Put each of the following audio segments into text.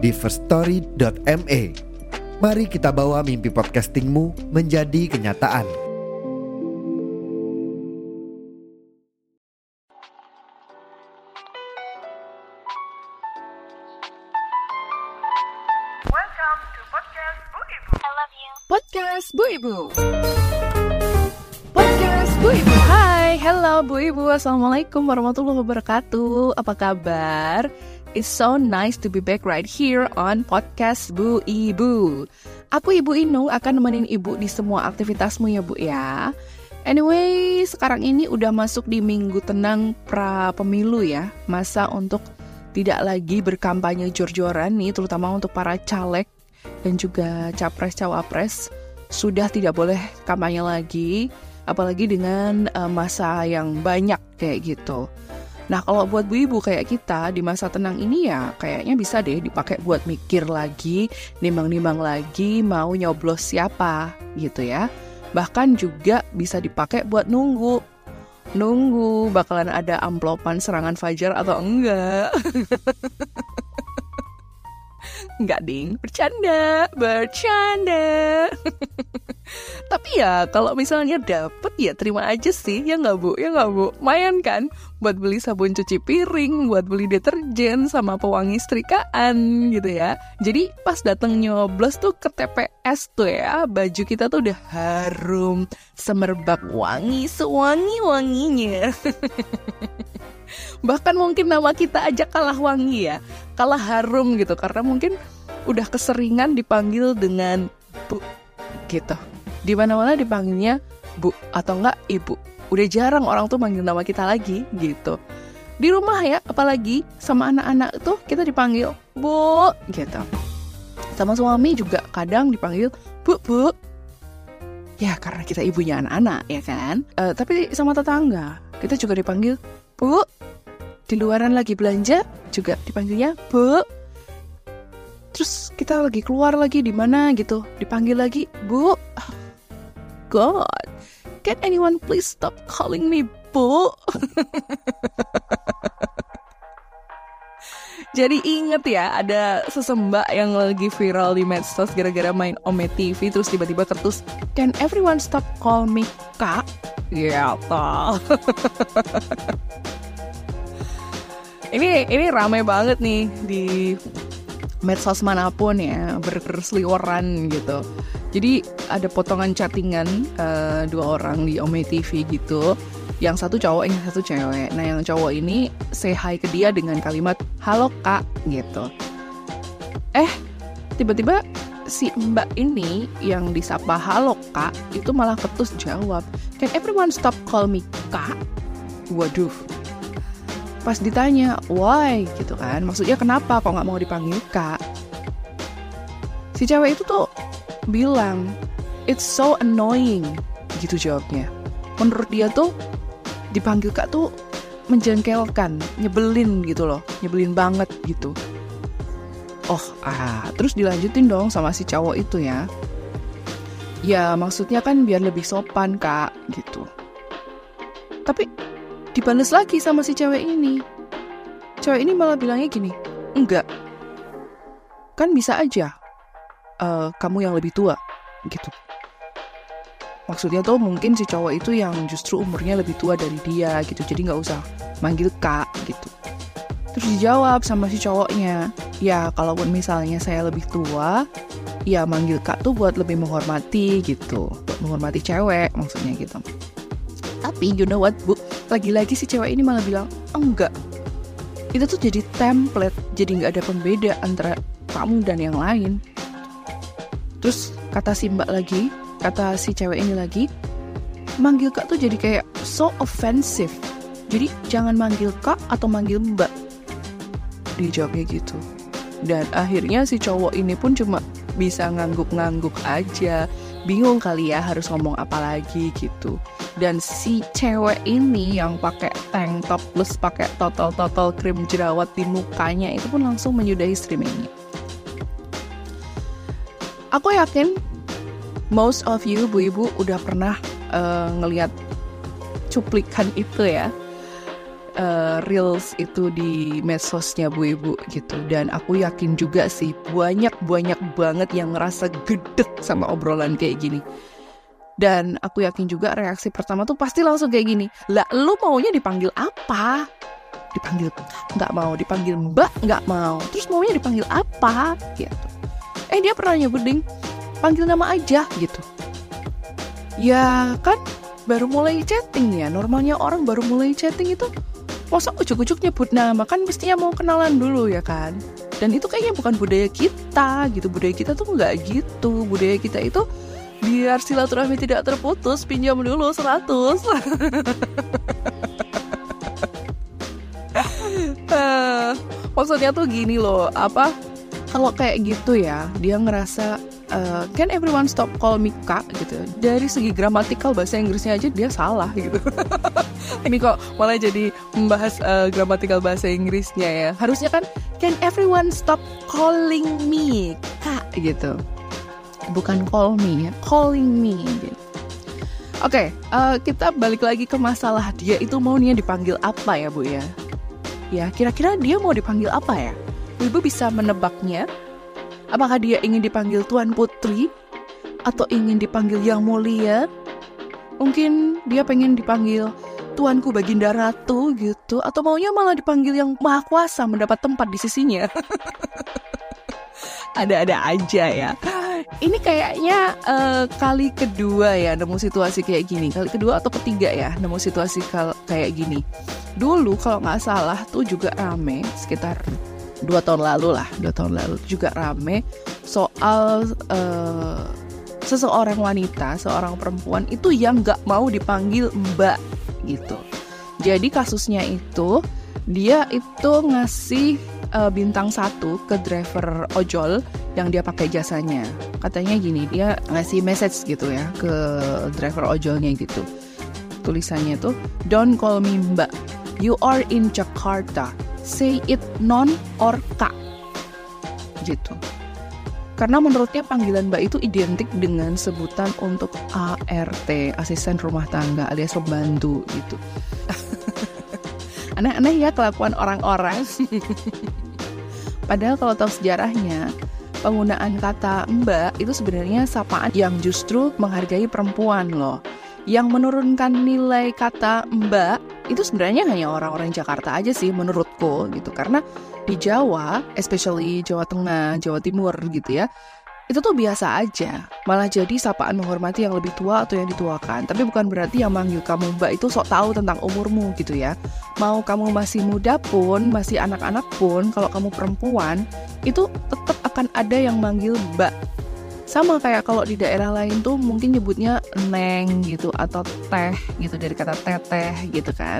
di firststory.me. Mari kita bawa mimpi podcastingmu menjadi kenyataan. Welcome to podcast Bu Ibu. I love you. Podcast Bu Ibu. Podcast Bu Ibu. Hai, hello Bu Ibu. Assalamualaikum warahmatullahi wabarakatuh. Apa kabar? It's so nice to be back right here on podcast Bu Ibu. Aku Ibu Inu akan nemenin Ibu di semua aktivitasmu ya Bu ya. Anyway, sekarang ini udah masuk di minggu tenang pra pemilu ya. Masa untuk tidak lagi berkampanye jor-joran nih, terutama untuk para caleg dan juga capres-cawapres sudah tidak boleh kampanye lagi, apalagi dengan uh, masa yang banyak kayak gitu. Nah kalau buat bu ibu kayak kita di masa tenang ini ya kayaknya bisa deh dipakai buat mikir lagi, nimbang-nimbang lagi mau nyoblos siapa gitu ya. Bahkan juga bisa dipakai buat nunggu nunggu bakalan ada amplopan serangan fajar atau enggak. enggak ding, bercanda, bercanda. Tapi ya kalau misalnya dapet ya terima aja sih ya nggak bu, ya nggak bu, mayan kan buat beli sabun cuci piring, buat beli deterjen sama pewangi setrikaan gitu ya. Jadi pas dateng nyoblos tuh ke TPS tuh ya baju kita tuh udah harum, semerbak wangi, sewangi wanginya. Bahkan mungkin nama kita aja kalah wangi ya, kalah harum gitu karena mungkin udah keseringan dipanggil dengan bu gitu di mana-mana dipanggilnya bu atau enggak ibu. Udah jarang orang tuh manggil nama kita lagi gitu. Di rumah ya, apalagi sama anak-anak tuh kita dipanggil bu gitu. Sama suami juga kadang dipanggil bu bu. Ya karena kita ibunya anak-anak ya kan. Uh, tapi sama tetangga kita juga dipanggil bu. Di luaran lagi belanja juga dipanggilnya bu. Terus kita lagi keluar lagi di mana gitu, dipanggil lagi bu god. Can anyone please stop calling me Bu? Jadi inget ya ada sesembah yang lagi viral di medsos gara-gara main Ome TV terus tiba-tiba tertus Can everyone stop call me Kak? Ya yeah, ini ini rame banget nih di medsos mana pun ya berseliweran gitu. Jadi ada potongan chattingan uh, dua orang di Ome TV gitu. Yang satu cowok, yang satu cewek. Nah yang cowok ini say hi ke dia dengan kalimat halo kak gitu. Eh tiba-tiba si mbak ini yang disapa halo kak itu malah ketus jawab can everyone stop call me kak? Waduh. Pas ditanya why? gitu kan. Maksudnya kenapa kok nggak mau dipanggil kak? Si cewek itu tuh bilang it's so annoying gitu jawabnya. Menurut dia tuh dipanggil kak tuh menjengkelkan nyebelin gitu loh nyebelin banget gitu. Oh ah terus dilanjutin dong sama si cowok itu ya. Ya maksudnya kan biar lebih sopan kak gitu. Tapi dibales lagi sama si cewek ini. Cewek ini malah bilangnya gini enggak. Kan bisa aja uh, kamu yang lebih tua gitu maksudnya tuh mungkin si cowok itu yang justru umurnya lebih tua dari dia gitu. Jadi nggak usah manggil kak gitu. Terus dijawab sama si cowoknya ya kalaupun misalnya saya lebih tua ya manggil kak tuh buat lebih menghormati gitu. Buat menghormati cewek maksudnya gitu. Tapi you know what bu? Lagi-lagi si cewek ini malah bilang enggak. Itu tuh jadi template. Jadi nggak ada pembeda antara kamu dan yang lain. Terus kata si mbak lagi kata si cewek ini lagi manggil kak tuh jadi kayak so offensive. Jadi jangan manggil kak atau manggil mbak. Dijawabnya gitu. Dan akhirnya si cowok ini pun cuma bisa ngangguk-ngangguk aja. Bingung kali ya harus ngomong apa lagi gitu. Dan si cewek ini yang pakai tank top plus pakai total total krim jerawat di mukanya itu pun langsung menyudahi streamingnya. Aku yakin most of you bu ibu udah pernah uh, ngelihat cuplikan itu ya. Uh, reels itu di medsosnya bu ibu gitu. Dan aku yakin juga sih banyak banyak banget yang ngerasa gedek sama obrolan kayak gini. Dan aku yakin juga reaksi pertama tuh pasti langsung kayak gini. Lah lu maunya dipanggil apa? Dipanggil nggak mau dipanggil mbak nggak mau. Terus maunya dipanggil apa? Gitu. Eh dia pernah nyebut ding panggil nama aja gitu. Ya kan baru mulai chatting ya. Normalnya orang baru mulai chatting itu masa ujuk-ujuk nyebut nama? Kan mestinya mau kenalan dulu ya kan? Dan itu kayaknya bukan budaya kita gitu. Budaya kita tuh nggak gitu. Budaya kita itu biar silaturahmi tidak terputus pinjam dulu 100 uh, maksudnya tuh gini loh apa kalau kayak gitu ya dia ngerasa uh, can everyone stop call me kak gitu. Dari segi gramatikal bahasa Inggrisnya aja dia salah gitu. Ini kok malah jadi membahas uh, gramatikal bahasa Inggrisnya ya. Harusnya kan can everyone stop calling me kak gitu. Bukan call me ya calling me gitu. Oke, okay, uh, kita balik lagi ke masalah dia. Itu mau nih dipanggil apa ya bu ya? Ya, kira-kira dia mau dipanggil apa ya? Ibu bisa menebaknya Apakah dia ingin dipanggil Tuan Putri? Atau ingin dipanggil Yang Mulia? Mungkin dia pengen dipanggil Tuanku Baginda Ratu gitu. Atau maunya malah dipanggil yang Maha Kuasa mendapat tempat di sisinya. Ada-ada aja ya. Ini kayaknya uh, kali kedua ya nemu situasi kayak gini. Kali kedua atau ketiga ya nemu situasi kayak gini. Dulu kalau nggak salah tuh juga rame sekitar dua tahun lalu lah. Dua tahun lalu. Juga rame soal uh, seseorang wanita seorang perempuan itu yang nggak mau dipanggil mbak gitu. Jadi kasusnya itu dia itu ngasih uh, bintang satu ke driver ojol yang dia pakai jasanya. Katanya gini dia ngasih message gitu ya ke driver ojolnya gitu. Tulisannya tuh don't call me mbak. You are in Jakarta say it non or kak gitu. Karena menurutnya panggilan mbak itu identik dengan sebutan untuk ART asisten rumah tangga alias pembantu gitu. Aneh-aneh ya kelakuan orang-orang. Padahal kalau tahu sejarahnya penggunaan kata mbak itu sebenarnya sapaan yang justru menghargai perempuan loh. Yang menurunkan nilai kata mbak itu sebenarnya hanya orang-orang Jakarta aja sih menurutku gitu karena di Jawa, especially Jawa Tengah, Jawa Timur gitu ya, itu tuh biasa aja. Malah jadi sapaan menghormati yang lebih tua atau yang dituakan. Tapi bukan berarti yang manggil kamu mbak itu sok tahu tentang umurmu gitu ya. Mau kamu masih muda pun, masih anak-anak pun, kalau kamu perempuan, itu tetap akan ada yang manggil mbak sama kayak kalau di daerah lain tuh mungkin nyebutnya neng gitu atau teh gitu dari kata teteh gitu kan.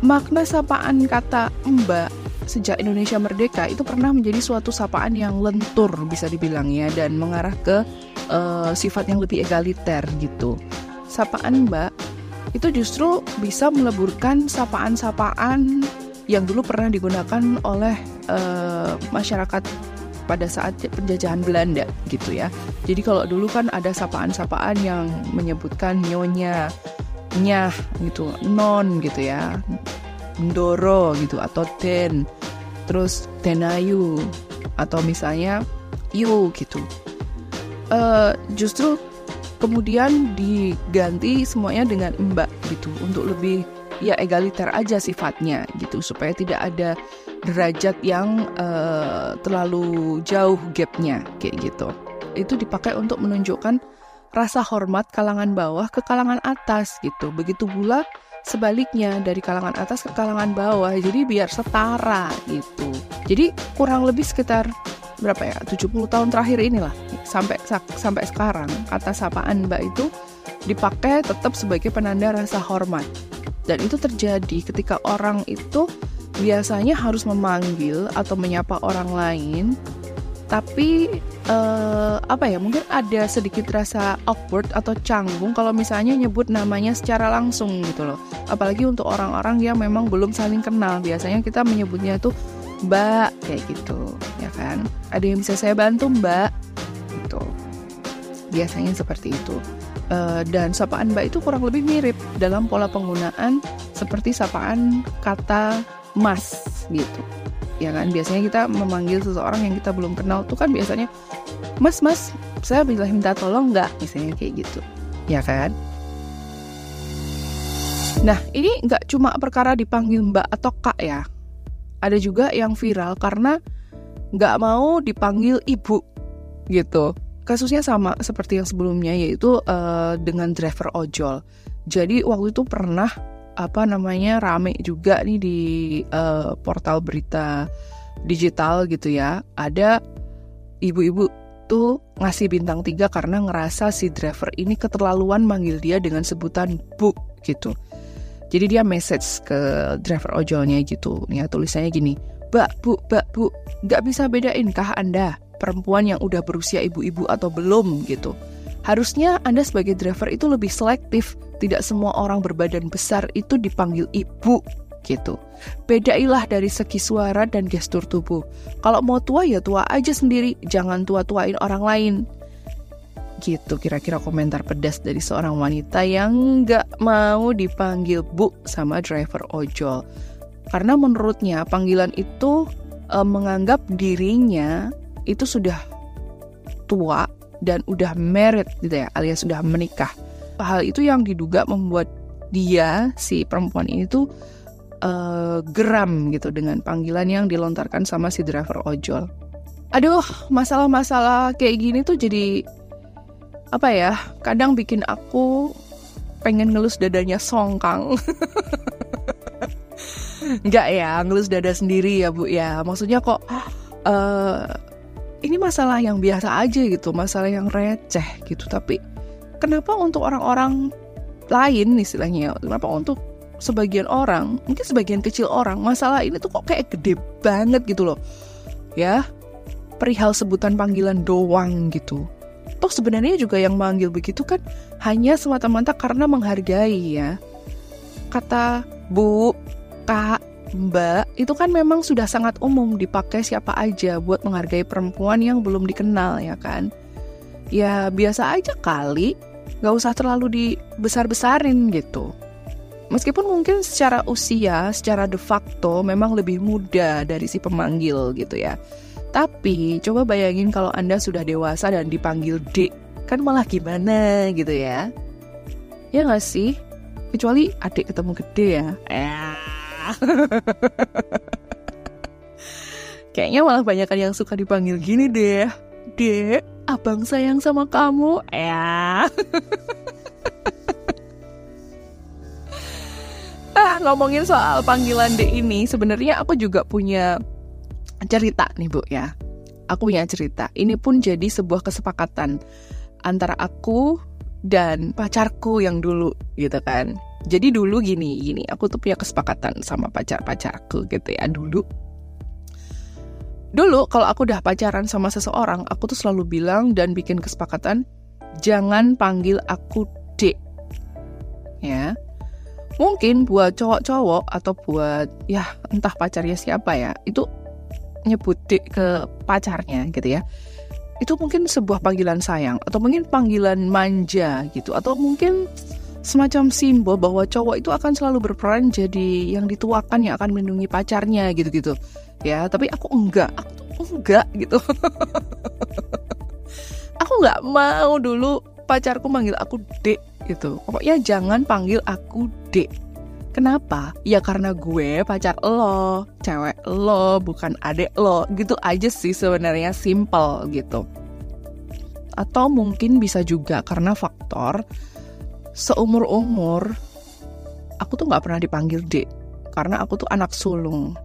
Makna sapaan kata mbak sejak Indonesia merdeka itu pernah menjadi suatu sapaan yang lentur bisa dibilang ya dan mengarah ke uh, sifat yang lebih egaliter gitu. Sapaan mbak itu justru bisa meleburkan sapaan-sapaan yang dulu pernah digunakan oleh uh, masyarakat pada saat penjajahan Belanda gitu ya. Jadi kalau dulu kan ada sapaan-sapaan yang menyebutkan nyonya, nyah gitu, non gitu ya, ndoro gitu atau ten, terus tenayu atau misalnya yu gitu. Uh, justru kemudian diganti semuanya dengan mbak gitu untuk lebih ya egaliter aja sifatnya gitu supaya tidak ada derajat yang uh, terlalu jauh gapnya kayak gitu. Itu dipakai untuk menunjukkan rasa hormat kalangan bawah ke kalangan atas gitu. Begitu pula sebaliknya dari kalangan atas ke kalangan bawah. Jadi biar setara gitu. Jadi kurang lebih sekitar berapa ya? 70 tahun terakhir inilah sampai sampai sekarang kata sapaan Mbak itu dipakai tetap sebagai penanda rasa hormat. Dan itu terjadi ketika orang itu biasanya harus memanggil atau menyapa orang lain tapi uh, apa ya mungkin ada sedikit rasa awkward atau canggung kalau misalnya nyebut namanya secara langsung gitu loh. Apalagi untuk orang-orang yang memang belum saling kenal. Biasanya kita menyebutnya tuh mbak kayak gitu ya kan? Ada yang bisa saya bantu mbak? Gitu. Biasanya seperti itu. Uh, dan sapaan mbak itu kurang lebih mirip dalam pola penggunaan seperti sapaan kata mas gitu. Ya kan? Biasanya kita memanggil seseorang yang kita belum kenal tuh kan biasanya mas mas saya bila minta tolong nggak? Misalnya kayak gitu. Ya kan? Nah ini nggak cuma perkara dipanggil mbak atau kak ya. Ada juga yang viral karena nggak mau dipanggil ibu gitu. Kasusnya sama seperti yang sebelumnya yaitu uh, dengan driver ojol. Jadi waktu itu pernah apa namanya rame juga nih di uh, portal berita digital gitu ya. Ada ibu-ibu tuh ngasih bintang tiga karena ngerasa si driver ini keterlaluan manggil dia dengan sebutan bu gitu. Jadi dia message ke driver ojolnya gitu. Ya tulisannya gini Mbak, Bu, Mbak, Bu, nggak bisa bedain kah Anda perempuan yang udah berusia ibu-ibu atau belum? gitu. Harusnya Anda sebagai driver itu lebih selektif. Tidak semua orang berbadan besar itu dipanggil ibu gitu. Bedailah dari segi suara dan gestur tubuh. Kalau mau tua ya tua aja sendiri, jangan tua-tuain orang lain. Gitu kira-kira komentar pedas dari seorang wanita yang nggak mau dipanggil bu sama driver ojol. Karena menurutnya panggilan itu e, menganggap dirinya itu sudah tua dan udah married gitu ya alias sudah menikah. Hal itu yang diduga membuat dia si perempuan ini tuh uh, geram gitu dengan panggilan yang dilontarkan sama si driver ojol. Aduh masalah-masalah kayak gini tuh jadi apa ya kadang bikin aku pengen ngelus dadanya songkang. Enggak ya, ngelus dada sendiri ya bu ya. Maksudnya kok uh, ini masalah yang biasa aja gitu, masalah yang receh gitu. Tapi kenapa untuk orang-orang lain istilahnya, kenapa untuk sebagian orang, mungkin sebagian kecil orang, masalah ini tuh kok kayak gede banget gitu loh. Ya, perihal sebutan panggilan doang gitu. Toh sebenarnya juga yang manggil begitu kan hanya semata-mata karena menghargai ya. Kata bu, kak, Mbak itu kan memang sudah sangat umum dipakai siapa aja buat menghargai perempuan yang belum dikenal ya kan. Ya biasa aja kali, gak usah terlalu dibesar-besarin gitu. Meskipun mungkin secara usia, secara de facto memang lebih muda dari si pemanggil gitu ya. Tapi coba bayangin kalau Anda sudah dewasa dan dipanggil Dek, kan malah gimana gitu ya. Ya gak sih? Kecuali adik ketemu gede ya. Eh Kayaknya malah banyak yang suka dipanggil gini deh. Dek, abang sayang sama kamu. Ya. ah, ngomongin soal panggilan dek ini, sebenarnya aku juga punya cerita nih, Bu ya. Aku punya cerita. Ini pun jadi sebuah kesepakatan antara aku dan pacarku yang dulu gitu kan. Jadi dulu gini, gini, aku tuh punya kesepakatan sama pacar-pacarku gitu ya dulu. Dulu kalau aku udah pacaran sama seseorang, aku tuh selalu bilang dan bikin kesepakatan jangan panggil aku Dek. Ya. Mungkin buat cowok-cowok atau buat ya entah pacarnya siapa ya, itu nyebut Dek ke pacarnya gitu ya itu mungkin sebuah panggilan sayang atau mungkin panggilan manja gitu atau mungkin semacam simbol bahwa cowok itu akan selalu berperan jadi yang dituakan yang akan melindungi pacarnya gitu-gitu. Ya tapi aku enggak aku tuh enggak gitu. Aku nggak mau dulu pacarku manggil aku dek gitu. Pokoknya jangan panggil aku dek Kenapa? Ya karena gue pacar lo, cewek lo, bukan adek lo. Gitu aja sih sebenarnya simple gitu. Atau mungkin bisa juga karena faktor seumur umur aku tuh nggak pernah dipanggil dek karena aku tuh anak sulung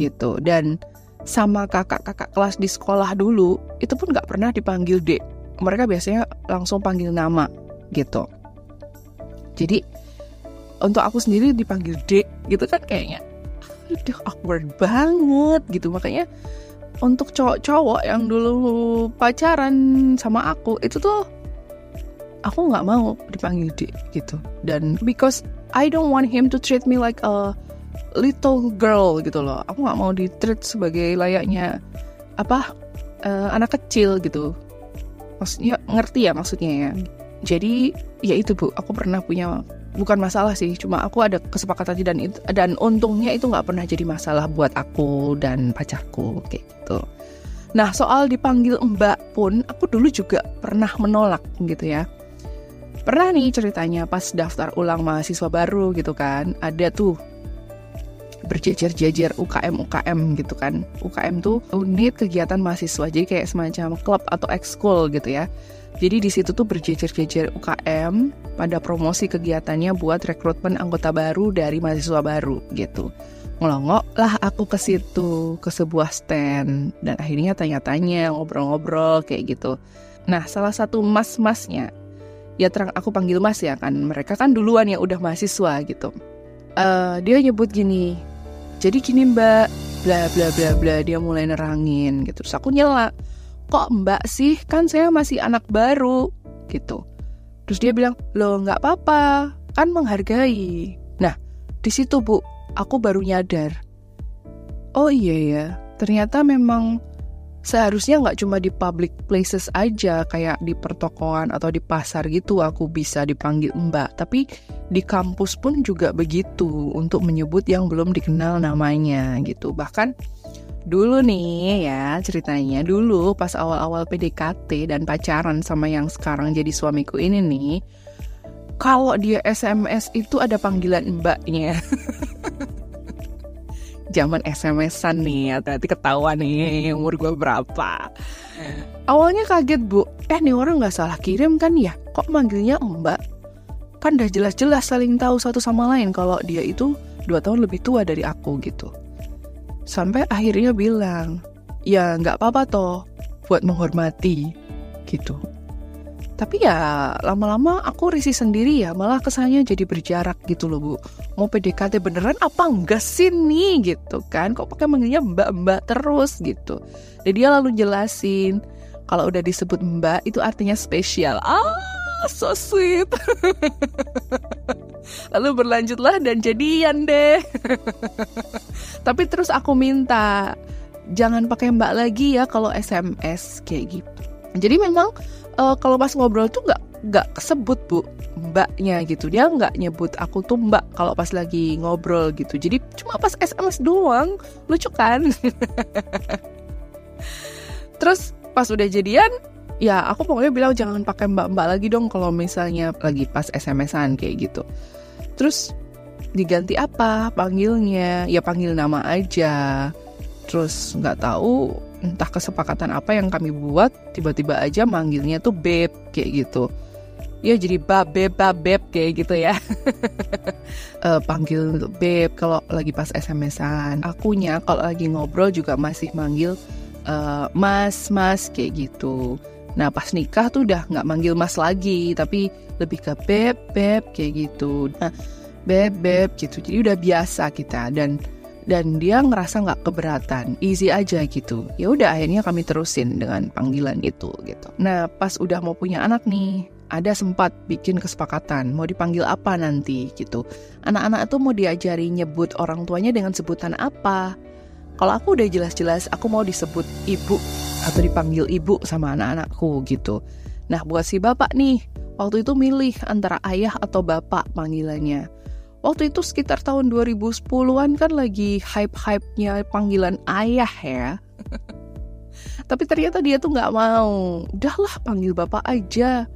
gitu dan sama kakak-kakak kelas di sekolah dulu itu pun nggak pernah dipanggil dek mereka biasanya langsung panggil nama gitu jadi untuk aku sendiri dipanggil dek gitu kan kayaknya. Udah awkward banget gitu. Makanya untuk cowok-cowok yang dulu pacaran sama aku itu tuh aku nggak mau dipanggil dek gitu. Dan because I don't want him to treat me like a little girl gitu loh. Aku nggak mau di treat sebagai layaknya apa uh, anak kecil gitu. Maksudnya ngerti ya maksudnya ya? Jadi ya itu bu. Aku pernah punya bukan masalah sih cuma aku ada kesepakatan dan itu dan untungnya itu nggak pernah jadi masalah buat aku dan pacarku kayak gitu. Nah soal dipanggil mbak pun aku dulu juga pernah menolak gitu ya. Pernah nih ceritanya pas daftar ulang mahasiswa baru gitu kan. Ada tuh berjejer-jejer UKM UKM gitu kan. UKM tuh unit kegiatan mahasiswa jadi kayak semacam klub atau ekskul gitu ya jadi di situ tuh berjejer-jejer UKM pada promosi kegiatannya buat rekrutmen anggota baru dari mahasiswa baru gitu. Ngelongok lah aku ke situ, ke sebuah stand dan akhirnya tanya-tanya, ngobrol-ngobrol kayak gitu. Nah, salah satu mas-masnya ya terang aku panggil mas ya kan, mereka kan duluan ya udah mahasiswa gitu. Uh, dia nyebut gini, jadi gini mbak, bla bla bla bla dia mulai nerangin gitu. Terus aku nyela, kok mbak sih? Kan saya masih anak baru gitu. Terus dia bilang lo nggak apa-apa kan menghargai. Nah di situ bu aku baru nyadar. Oh iya ya ternyata memang seharusnya nggak cuma di public places aja kayak di pertokoan atau di pasar gitu aku bisa dipanggil mbak. Tapi di kampus pun juga begitu untuk menyebut yang belum dikenal namanya gitu. Bahkan Dulu nih ya ceritanya dulu pas awal-awal PDKT dan pacaran sama yang sekarang jadi suamiku ini nih kalau dia SMS itu ada panggilan mbaknya. Zaman SMS-an nih, hati-hati ketahuan nih umur gue berapa. Awalnya kaget bu, eh nih orang gak salah kirim kan ya? Kok manggilnya mbak? Kan udah jelas-jelas saling tahu satu sama lain kalau dia itu dua tahun lebih tua dari aku gitu. Sampai akhirnya bilang, ya nggak apa-apa toh buat menghormati gitu. Tapi ya lama-lama aku risih sendiri ya, malah kesannya jadi berjarak gitu loh bu. Mau PDKT beneran apa enggak sih nih gitu kan? Kok pakai manggilnya mbak-mbak terus gitu. Dan dia lalu jelasin, kalau udah disebut mbak itu artinya spesial. Ah, so sweet. Lalu berlanjutlah dan jadian deh. Tapi terus aku minta jangan pakai mbak lagi ya kalau SMS kayak gitu. Jadi memang uh, kalau pas ngobrol tuh nggak nggak kesebut bu mbaknya gitu dia nggak nyebut aku tuh mbak kalau pas lagi ngobrol gitu jadi cuma pas SMS doang lucu kan terus pas udah jadian ya aku pokoknya bilang jangan pakai mbak-mbak lagi dong kalau misalnya lagi pas SMS-an kayak gitu. Terus diganti apa panggilnya? Ya panggil nama aja. Terus nggak tahu entah kesepakatan apa yang kami buat tiba-tiba aja manggilnya tuh beb kayak gitu. Ya jadi babeb babeb kayak gitu ya. Uh, panggil beb kalau lagi pas SMS-an akunya kalau lagi ngobrol juga masih manggil uh, mas mas kayak gitu nah pas nikah tuh udah nggak manggil mas lagi tapi lebih ke beb beb kayak gitu. Nah beb beb gitu. Jadi udah biasa kita dan dan dia ngerasa nggak keberatan. Easy aja gitu. Ya udah akhirnya kami terusin dengan panggilan itu gitu. Nah pas udah mau punya anak nih ada sempat bikin kesepakatan mau dipanggil apa nanti gitu. Anak-anak itu mau diajari nyebut orang tuanya dengan sebutan apa kalau aku udah jelas-jelas aku mau disebut ibu atau dipanggil ibu sama anak-anakku gitu nah buat si bapak nih waktu itu milih antara ayah atau bapak panggilannya waktu itu sekitar tahun 2010-an kan lagi hype-hype-nya panggilan ayah ya. Tapi ternyata dia tuh nggak mau. Udahlah panggil bapak aja.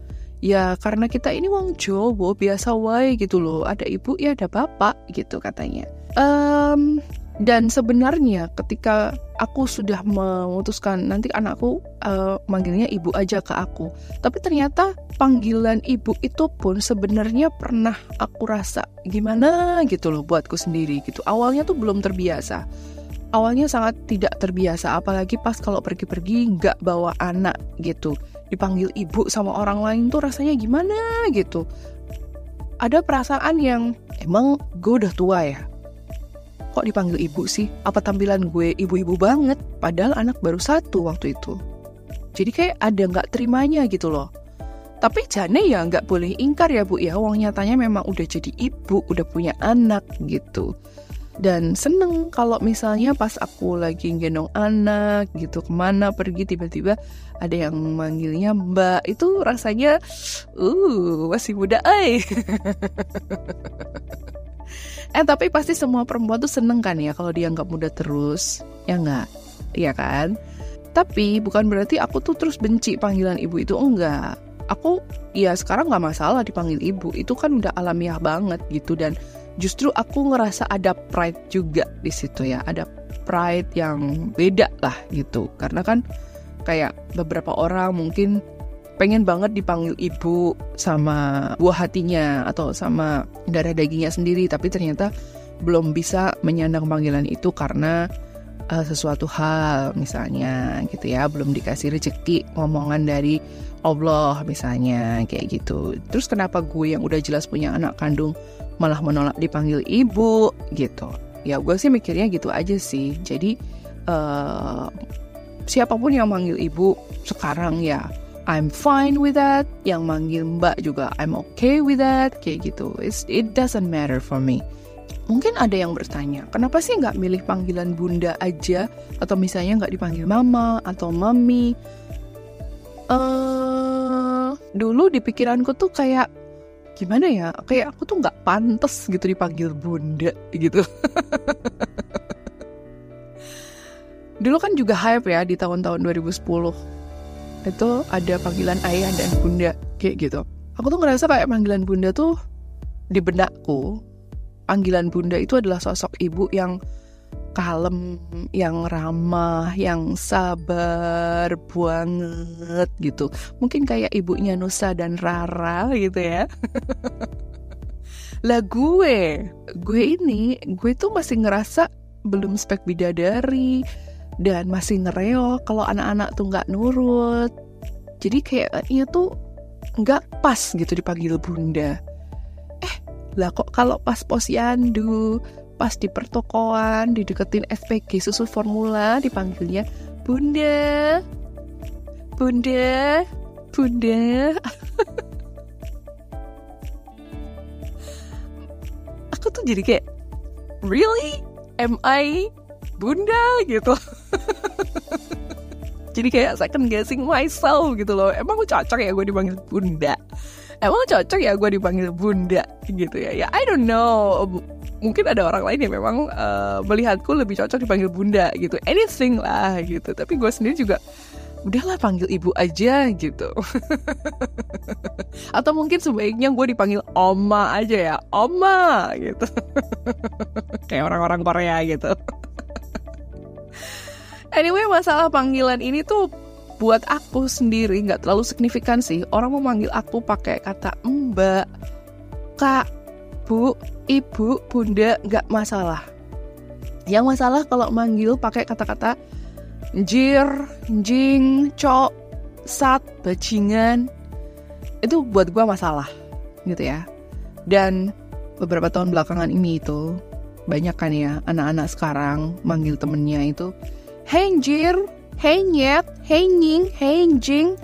Ya karena kita ini wong Jawa biasa wae gitu loh. Ada ibu ya ada bapak gitu katanya. Um, dan sebenarnya ketika aku sudah memutuskan nanti anakku uh, manggilnya ibu aja ke aku, tapi ternyata panggilan ibu itu pun sebenarnya pernah aku rasa gimana gitu loh buatku sendiri gitu. Awalnya tuh belum terbiasa. Awalnya sangat tidak terbiasa, apalagi pas kalau pergi-pergi nggak bawa anak gitu. Dipanggil ibu sama orang lain tuh rasanya gimana gitu. Ada perasaan yang emang gue udah tua ya, kok dipanggil ibu sih? Apa tampilan gue ibu-ibu banget? Padahal anak baru satu waktu itu. Jadi kayak ada nggak terimanya gitu loh. Tapi Jane ya nggak boleh ingkar ya Bu ya, wong nyatanya memang udah jadi ibu, udah punya anak gitu. Dan seneng kalau misalnya pas aku lagi gendong anak gitu ke mana pergi tiba-tiba ada yang manggilnya Mbak itu rasanya uh masih muda eh. eh tapi pasti semua perempuan tuh seneng kan ya kalau dia nggak muda terus ya nggak, iya kan? Tapi bukan berarti aku tuh terus benci panggilan ibu itu enggak. Aku ya sekarang nggak masalah dipanggil ibu itu kan udah alamiah banget gitu. Dan justru aku ngerasa ada pride juga di situ ya ada pride yang beda lah gitu. Karena kan kayak beberapa orang mungkin pengen banget dipanggil ibu sama buah hatinya atau sama darah dagingnya sendiri tapi ternyata belum bisa menyandang panggilan itu karena uh, sesuatu hal misalnya gitu ya belum dikasih rezeki ngomongan dari Allah misalnya kayak gitu. Terus kenapa gue yang udah jelas punya anak kandung malah menolak dipanggil ibu gitu? Ya gue sih mikirnya gitu aja sih. Jadi uh, siapa pun yang manggil ibu sekarang ya I'm fine with that. Yang manggil mbak juga I'm okay with that. Kayak gitu. It's, it doesn't matter for me. Mungkin ada yang bertanya, kenapa sih nggak milih panggilan bunda aja? Atau misalnya nggak dipanggil mama atau mami? Uh, dulu di pikiranku tuh kayak gimana ya? Kayak aku tuh nggak pantas gitu dipanggil bunda gitu. dulu kan juga hype ya di tahun-tahun 2010 itu ada panggilan ayah dan bunda kayak gitu. Aku tuh ngerasa kayak panggilan bunda tuh di benakku panggilan bunda itu adalah sosok ibu yang kalem, yang ramah, yang sabar banget gitu. Mungkin kayak ibunya Nusa dan Rara gitu ya. lah gue, gue ini, gue tuh masih ngerasa belum spek bidadari dan masih ngereok kalau anak-anak tuh nggak nurut. Jadi kayaknya tuh nggak pas gitu dipanggil bunda lah kok kalau pas posyandu, pas di pertokoan, dideketin SPG susul formula, dipanggilnya Bunda. Bunda. Bunda. Aku tuh jadi kayak really am I Bunda gitu. jadi kayak second guessing myself gitu loh. Emang gue cocok ya gue dipanggil Bunda? Emang cocok ya gue dipanggil bunda? Gitu ya. Ya I don't know. Mungkin ada orang lain yang memang uh, melihatku lebih cocok dipanggil bunda gitu. Anything lah gitu. Tapi gue sendiri juga udahlah panggil ibu aja gitu. Atau mungkin sebaiknya gue dipanggil oma aja ya. Oma gitu. Kayak orang-orang Korea gitu anyway masalah panggilan ini tuh buat aku sendiri nggak terlalu signifikan sih. Orang mau manggil aku pakai kata mbak kak bu ibu bunda nggak masalah. Yang masalah kalau manggil pakai kata-kata jir jing cok sat bajingan itu buat gue masalah gitu ya. Dan beberapa tahun belakangan ini itu banyak kan ya anak-anak sekarang manggil temennya itu Henjir, Hey Nyet, Hey Nying, Hey Jing,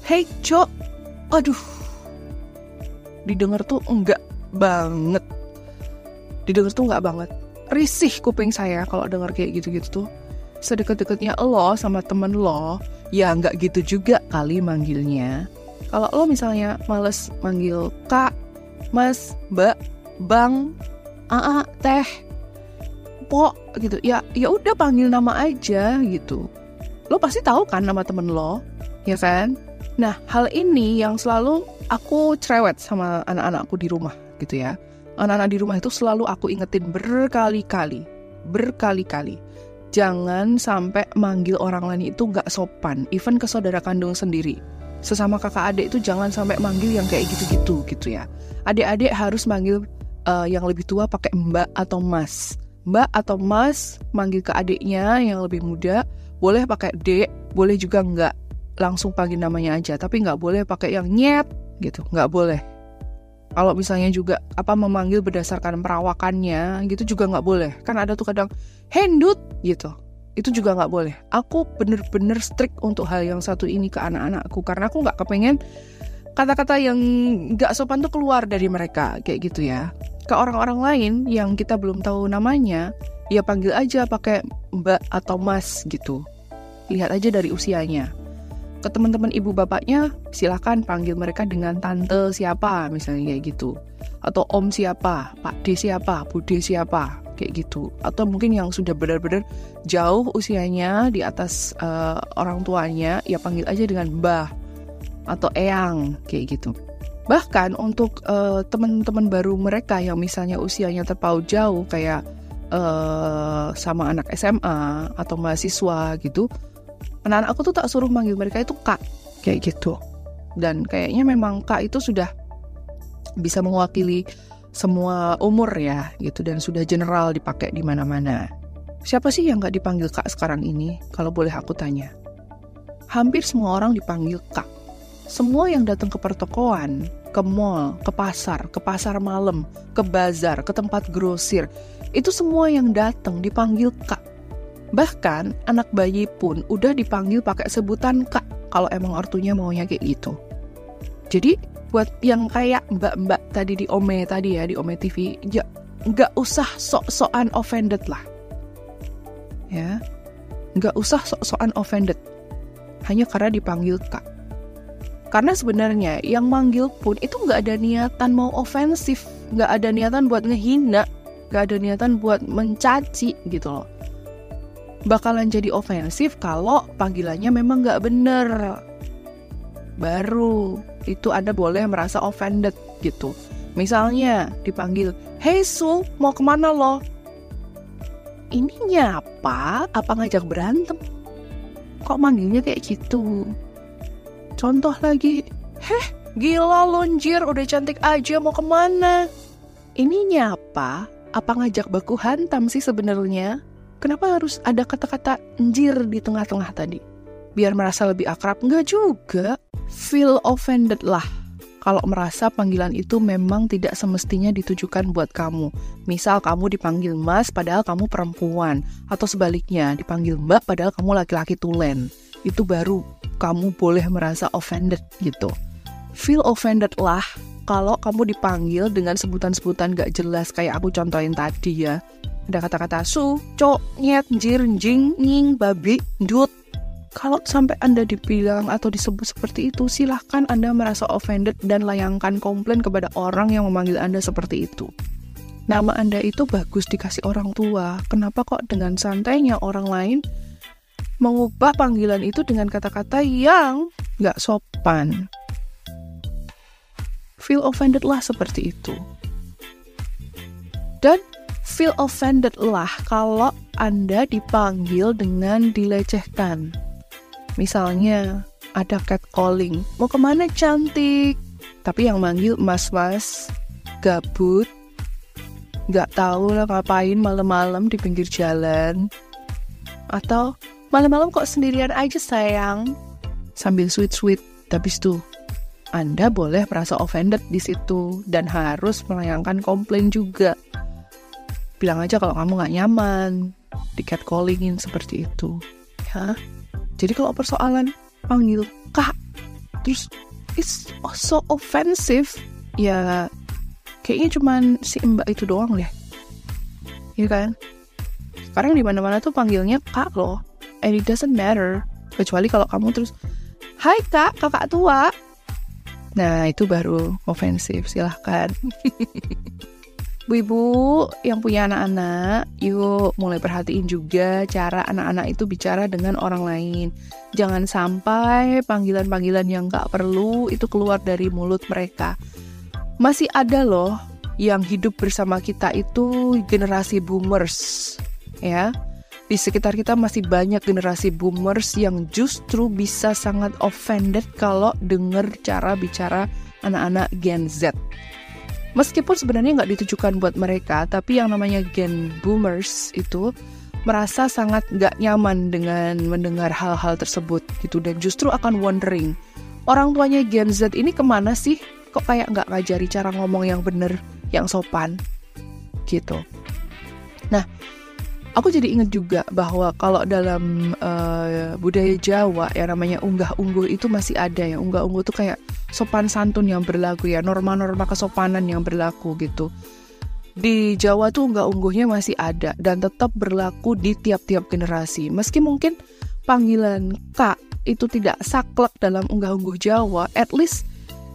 Hey Cok. Aduh, didengar tuh enggak banget. Didengar tuh enggak banget. Risih kuping saya kalau dengar kayak gitu-gitu tuh. Sedekat-dekatnya lo sama temen lo, ya nggak gitu juga kali manggilnya. Kalau lo misalnya males manggil kak, mas, mbak, bang, aa, teh, po gitu. Ya ya udah panggil nama aja gitu. Lo pasti tahu kan nama temen lo ya kan? Nah hal ini yang selalu aku cerewet sama anak-anakku di rumah gitu ya. Anak-anak di rumah itu selalu aku ingetin berkali-kali berkali-kali. Jangan sampai manggil orang lain itu gak sopan even ke saudara kandung sendiri. Sesama kakak adik itu jangan sampai manggil yang kayak gitu-gitu gitu ya. Adik-adik harus manggil uh, yang lebih tua pakai mbak atau mas mbak atau mas manggil ke adiknya yang lebih muda boleh pakai dek boleh juga nggak langsung panggil namanya aja tapi nggak boleh pakai yang nyet gitu nggak boleh Kalau misalnya juga apa memanggil berdasarkan perawakannya gitu juga nggak boleh. Kan ada tuh kadang hendut gitu. Itu juga nggak boleh. Aku bener-bener strict untuk hal yang satu ini ke anak-anakku karena aku nggak kepengen kata-kata yang nggak sopan tuh keluar dari mereka kayak gitu ya. Ke orang-orang lain yang kita belum tahu namanya, ya panggil aja pakai mbak atau mas gitu. Lihat aja dari usianya. Ke teman-teman ibu bapaknya silahkan panggil mereka dengan tante siapa misalnya kayak gitu. Atau om siapa pak d siapa bude siapa kayak gitu. Atau mungkin yang sudah benar-benar jauh usianya di atas uh, orang tuanya ya panggil aja dengan mbah atau eyang kayak gitu bahkan untuk uh, teman-teman baru mereka yang misalnya usianya terpaut jauh kayak uh, sama anak SMA atau mahasiswa gitu anak-anak aku tuh tak suruh manggil mereka itu kak kayak gitu. Dan kayaknya memang kak itu sudah bisa mewakili semua umur ya gitu dan sudah general dipakai di mana-mana. Siapa sih yang nggak dipanggil kak sekarang ini? Kalau boleh aku tanya. Hampir semua orang dipanggil kak. Semua yang datang ke pertokoan, ke mall, ke pasar, ke pasar malam, ke bazar, ke tempat grosir, itu semua yang datang dipanggil kak. Bahkan anak bayi pun udah dipanggil pakai sebutan kak kalau emang ortunya maunya kayak gitu. Jadi buat yang kayak mbak-mbak tadi di Ome tadi ya di Ome TV, ya nggak usah sok-sokan offended lah. Ya, nggak usah sok-sokan offended. Hanya karena dipanggil kak. Karena sebenarnya yang manggil pun itu nggak ada niatan mau ofensif, nggak ada niatan buat ngehina, nggak ada niatan buat mencaci gitu loh bakalan jadi ofensif kalau panggilannya memang nggak bener. Baru itu Anda boleh merasa offended gitu. Misalnya dipanggil, Hey Su, mau ke mana lo? Ini nyapa apa ngajak berantem? Kok manggilnya kayak gitu? Contoh lagi, Heh, gila lonjir, udah cantik aja mau ke mana? Ini nyapa apa ngajak baku hantam sih sebenarnya? Kenapa harus ada kata-kata njir di tengah-tengah tadi? Biar merasa lebih akrab? Enggak juga. Feel offended lah. Kalau merasa panggilan itu memang tidak semestinya ditujukan buat kamu. Misal kamu dipanggil mas padahal kamu perempuan. Atau sebaliknya, dipanggil mbak padahal kamu laki-laki tulen. Itu baru kamu boleh merasa offended gitu. Feel offended lah kalau kamu dipanggil dengan sebutan-sebutan gak jelas kayak aku contohin tadi ya ada kata-kata su, cok, nyet, jir, jing, nying, babi, dut. Kalau sampai Anda dibilang atau disebut seperti itu, silahkan Anda merasa offended dan layangkan komplain kepada orang yang memanggil Anda seperti itu. Nama Anda itu bagus dikasih orang tua. Kenapa kok dengan santainya orang lain mengubah panggilan itu dengan kata-kata yang nggak sopan? Feel offended lah seperti itu. Dan feel offended lah kalau Anda dipanggil dengan dilecehkan. Misalnya, ada catcalling, mau ke mana cantik? Tapi yang manggil mas-mas, gabut, nggak tahu lah ngapain malam-malam di pinggir jalan. Atau malam-malam kok sendirian aja sayang, sambil sweet-sweet. Tapi itu Anda boleh merasa offended di situ dan harus melayangkan komplain juga. Bilang aja kalau kamu nggak nyaman di catcallingin seperti itu. Ya? Jadi kalau persoalan panggil kak terus it's so offensive. Ya kayaknya cuman si mbak itu doang deh. Ya kan? Sekarang di mana mana tuh panggilnya kak loh and it doesn't matter kecuali kalau kamu terus hai kak kakak tua nah itu baru ofensif silahkan Bu-ibu yang punya anak-anak, yuk mulai perhatiin juga cara anak-anak itu bicara dengan orang lain. Jangan sampai panggilan-panggilan yang gak perlu itu keluar dari mulut mereka. Masih ada loh yang hidup bersama kita itu generasi boomers, ya. Di sekitar kita masih banyak generasi boomers yang justru bisa sangat offended kalau dengar cara bicara anak-anak Gen Z. Meskipun sebenarnya nggak ditujukan buat mereka, tapi yang namanya Gen Boomers itu merasa sangat nggak nyaman dengan mendengar hal-hal tersebut gitu dan justru akan wondering orang tuanya Gen Z ini ke mana sih? Kok kayak nggak ngajari cara ngomong yang bener yang sopan gitu. Nah aku jadi inget juga bahwa kalau dalam uh, budaya Jawa yang namanya unggah-ungguh itu masih ada ya. Unggah-ungguh itu kayak sopan santun yang berlaku ya norma-norma kesopanan yang berlaku gitu. Di Jawa tuh unggah-ungguhnya masih ada dan tetap berlaku di tiap-tiap generasi. Meski mungkin panggilan kak itu tidak saklek dalam unggah-ungguh Jawa at least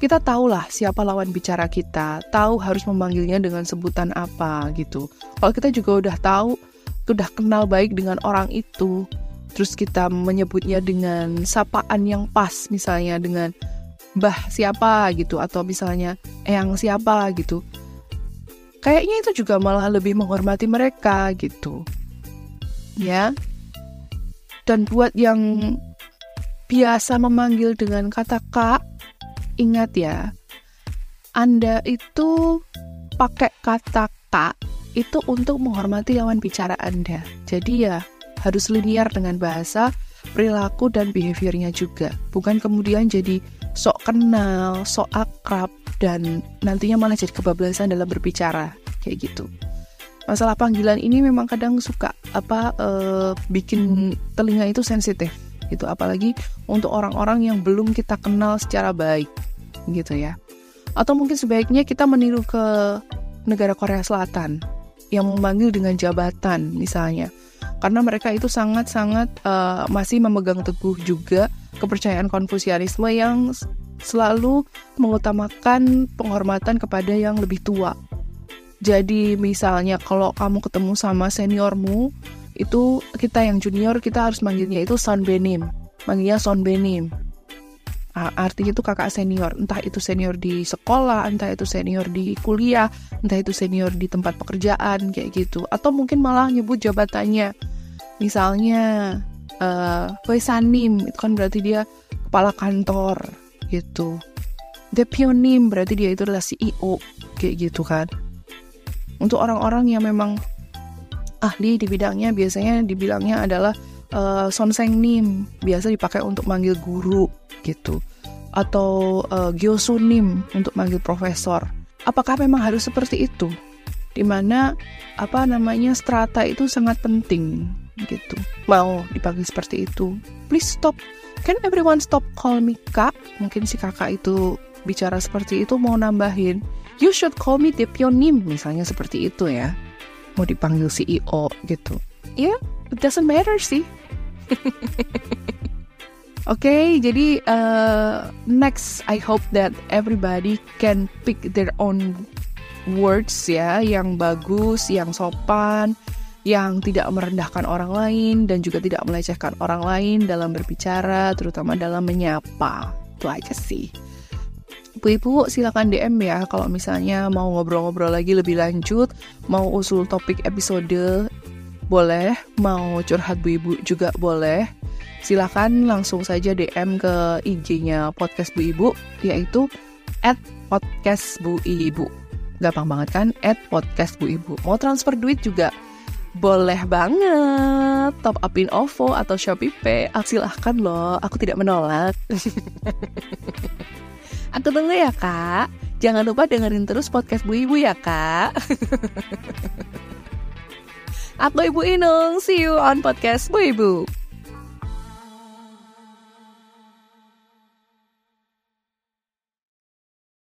kita tahulah siapa lawan bicara kita, tahu harus memanggilnya dengan sebutan apa gitu. Kalau kita juga udah tahu udah kenal baik dengan orang itu. Terus kita menyebutnya dengan sapaan yang pas misalnya dengan mbah siapa? gitu atau misalnya eyang siapa? gitu. Kayaknya itu juga malah lebih menghormati mereka gitu. Ya. Dan buat yang biasa memanggil dengan kata kak ingat ya anda itu pakai kata kak itu untuk menghormati lawan bicara Anda. Jadi ya harus linear dengan bahasa, perilaku dan behaviornya juga. Bukan kemudian jadi sok kenal, sok akrab dan nantinya malah jadi kebablasan dalam berbicara kayak gitu. Masalah panggilan ini memang kadang suka apa uh, bikin telinga itu sensitif gitu apalagi untuk orang-orang yang belum kita kenal secara baik gitu ya. Atau mungkin sebaiknya kita meniru ke negara Korea Selatan yang memanggil dengan jabatan misalnya karena mereka itu sangat-sangat uh, masih memegang teguh juga kepercayaan konfusianisme yang selalu mengutamakan penghormatan kepada yang lebih tua. Jadi misalnya kalau kamu ketemu sama seniormu, itu kita yang junior kita harus manggilnya itu son benim, manggilnya son benim. Artinya itu kakak senior, entah itu senior di sekolah, entah itu senior di kuliah, entah itu senior di tempat pekerjaan kayak gitu, atau mungkin malah nyebut jabatannya, misalnya uh, Sanim itu kan berarti dia kepala kantor gitu, Depionim berarti dia itu adalah CEO kayak gitu kan. Untuk orang-orang yang memang ahli di bidangnya biasanya dibilangnya adalah uh, sonseng nim biasa dipakai untuk manggil guru gitu. Atau uh, geosunim untuk manggil profesor. Apakah memang harus seperti itu? Di mana apa namanya strata itu sangat penting gitu. Mau dipanggil seperti itu. Please stop. Can everyone stop call me kak? Mungkin si kakak itu bicara seperti itu mau nambahin you should call me depionim misalnya seperti itu ya. Mau dipanggil CEO gitu. Ya yeah, it doesn't matter sih okay, jadi uh, next I hope that everybody can pick their own words ya, yang bagus, yang sopan, yang tidak merendahkan orang lain dan juga tidak melecehkan orang lain dalam berbicara, terutama dalam menyapa. Itu aja sih. Bu Ibu silakan DM ya kalau misalnya mau ngobrol-ngobrol lagi lebih lanjut, mau usul topik episode boleh, mau curhat Bu Ibu juga boleh silahkan langsung saja DM ke IG-nya podcast Bu Ibu, yaitu at podcast Bu Ibu. Gampang banget kan? At podcast Bu Ibu. Mau transfer duit juga boleh banget. Top upin OVO atau Shopee Pay. Ah, silahkan loh, aku tidak menolak. aku tunggu ya kak. Jangan lupa dengerin terus podcast Bu Ibu ya kak. aku Ibu Inung, see you on podcast Bu Ibu.